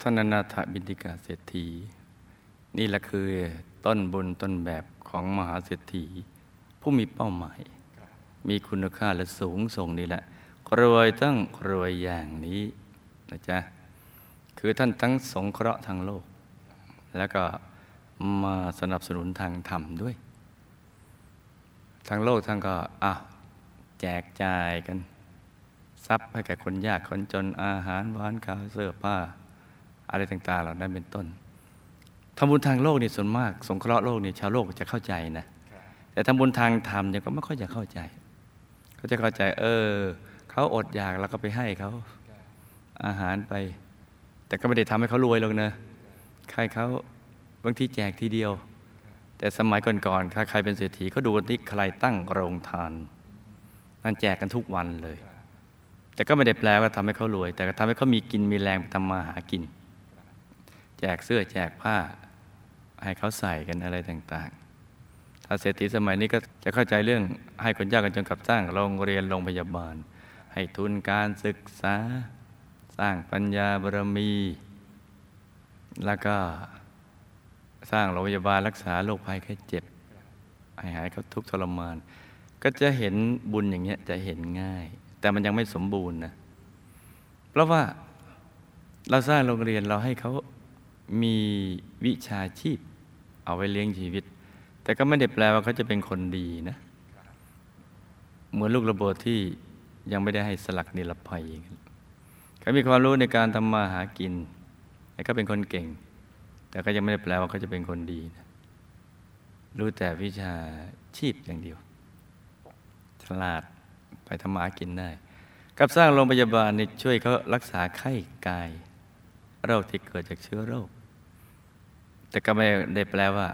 ท่านนาถบินติกาเศรษฐี นี่แหละคือต้นบุญต้นแบบของมหาเศรษฐี ผู้มีเป้าหมาย มีคุณค่าและสูงส่งนี่แหละ รวยตั้งรวยอย่างนี้นะจ๊ะ คือท่านทั้งสงเคราะห์ทางโลก แล้วก็มาสนับสนุนทางธรรมด้วย ทางโลกท่านก็อะแจกจ่ายกัน ทรัพย์ให้แก่คนยากคนจนอาหารหวานข้าวเสื้อผ้า อะไรต่างๆ เหล่านั้นเป็นต้นทำบุญทางโลกนี่ส่วนมาก สงเคราะห์โลกนี่ชาวโลกจะเข้าใจนะ แต่ทำบุญทางธรรมเนี่ยก็ไม่ค่อยจะเข้าใจเขาจะเข้าใจ เออเขาอดอยากแล้วก็ไปให้เขาอาหารไป แต่ก็ไม่ได้ทำให้เขารวยหรอกนะใครเขาบางทีแจกทีเดียว แต่สมัยก่อนๆถ้าใครเป็นเศรษฐีเขาดูที่ใครตั้งโรงทานนั่นแจกกันทุกวันเลย แต่ก็ไม่ได้แปลว่าทำให้เขารวย แต่ก็ทำให้เขามีกินมีแรงไปทำมาหากิน แจกเสื้อแจกผ้า ให้เขาใส่กันอะไรต่างๆ ถ้าเศรษฐีสมัยนี้ก็จะเข้าใจเรื่องให้คนยากกันจนกับสร้างโรงเรียนโรงพยาบาล ให้ทุนการศึกษา สร้างปัญญาบารมี แล้วก็สร้างโรงพยาบาลรักษาโรคภัยแค่เจ็บให้หายเขาทุกทรมาน ก็จะเห็นบุญอย่างเงี้ยจะเห็นง่าย แต่มันยังไม่สมบูรณ์นะเพราะว่าเราสร้างโรงเรียนเราให้เขา มีวิชาชีพ เอาไว้เลี้ยงชีวิต แต่ก็ไม่ได้แปลว่าเขาจะเป็นคนดีนะ เหมือนลูกระเบิดที่ยังไม่ได้ให้สลักนิรภัยเขามีความรู้ในการทำมาหากิน แต่ก็เป็นคนเก่ง แต่ก็ยังไม่ได้แปลว่าเขาจะเป็นคนดีนะรู้แต่วิชาชีพอย่างเดียว ฉลาดไปทำมาหากินได้ กับสร้างโรงพยาบาลนี่ช่วยเขารักษาไข้กาย โรคที่เกิดจากเชื้อโรค แต่ก็ไม่ได้แปลว่า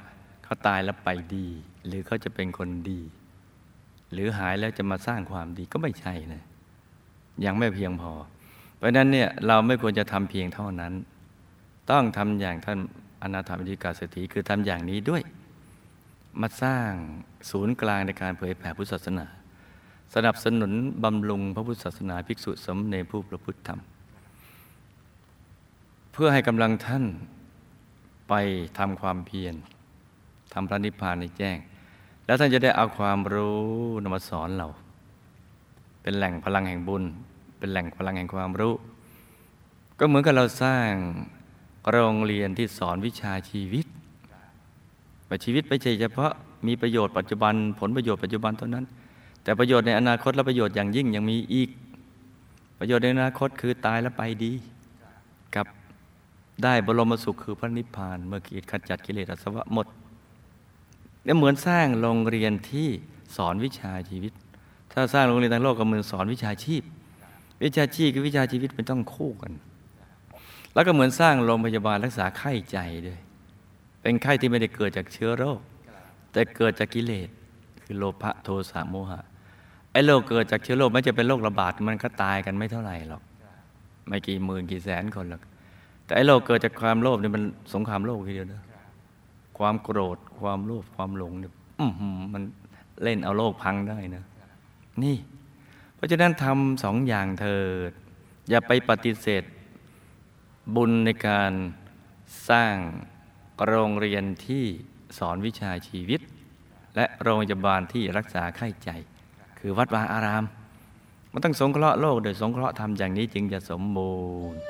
เขาตายแล้วไปดี หรือเขาจะเป็นคนดี หรือหายแล้วจะมาสร้างความดีก็ไม่ใช่นะยังไม่เพียงพอ เพราะนั้นเนี่ยเราไม่ควรจะทำเพียงเท่านั้น ต้องทำอย่างท่านอนาถาบิณฑิกาเศรษฐีคือทำอย่างนี้ด้วย มาสร้างศูนย์กลางในการเผยแผ่พุทธศาสนา สนับสนุนบำรุงพระพุทธศาสนาภิกษุสมเนผู้ประพฤติธรรม เพื่อให้กำลังท่าน ไปทำความเพียรทำพระนิพพานในแจ้ง แล้วท่านจะได้เอาความรู้นมาสอนเรา เป็นแหล่งพลังแห่งบุญ เป็นแหล่งพลังแห่งความรู้ ก็เหมือนกับเราสร้างโรงเรียนที่สอนวิชาชีวิตว่าชีวิตไม่ใช่เฉพาะมีประโยชน์ปัจจุบัน ผลประโยชน์ปัจจุบันเท่านั้น แต่ประโยชน์ในอนาคตและประโยชน์อย่างยิ่งยังมีอีก ประโยชน์ในอนาคตคือตายแล้วไปดี ได้บรมสุขคือพระนิพพาน เมื่อกิจขจัดกิเลสอาสวะหมดนี่เหมือนสร้างโรงเรียนที่สอนวิชาชีวิต ถ้าสร้างโรงเรียนทางโลกก็เหมือนสอนวิชาชีพ วิชาชีพกับวิชาชีวิตมันต้องคู่กัน แล้วก็เหมือนสร้างโรงพยาบาลรักษาไข้ใจด้วย เป็นไข้ที่ไม่ได้เกิดจากเชื้อโรค แต่เกิดจากกิเลสคือโลภะโทสะโมหะไอ้โรคเกิดจากเชื้อโรคไม่จะเป็นโรคระบาดมันก็ตายกันไม่เท่าไหร่หรอกไม่กี่หมื่นกี่แสนคนหรอก แต่ไอ้โรคเกิดจากความโลภนี่มันสงครามโลกทีเดียวนะความโกรธความโลภความหลงเนี่ยมันเล่นเอาโลกพังได้นะ นี่ เพราะฉะนั้นทำสองอย่างเถิด อย่าไปปฏิเสธ บุญในการสร้างโรงเรียนที่สอนวิชาชีวิต และโรงพยาบาลที่รักษาไข้ใจ คือวัดวาอาราม มันต้องสงเคราะห์โลกโดยสงเคราะห์ทำอย่างนี้จึงจะสมบูรณ์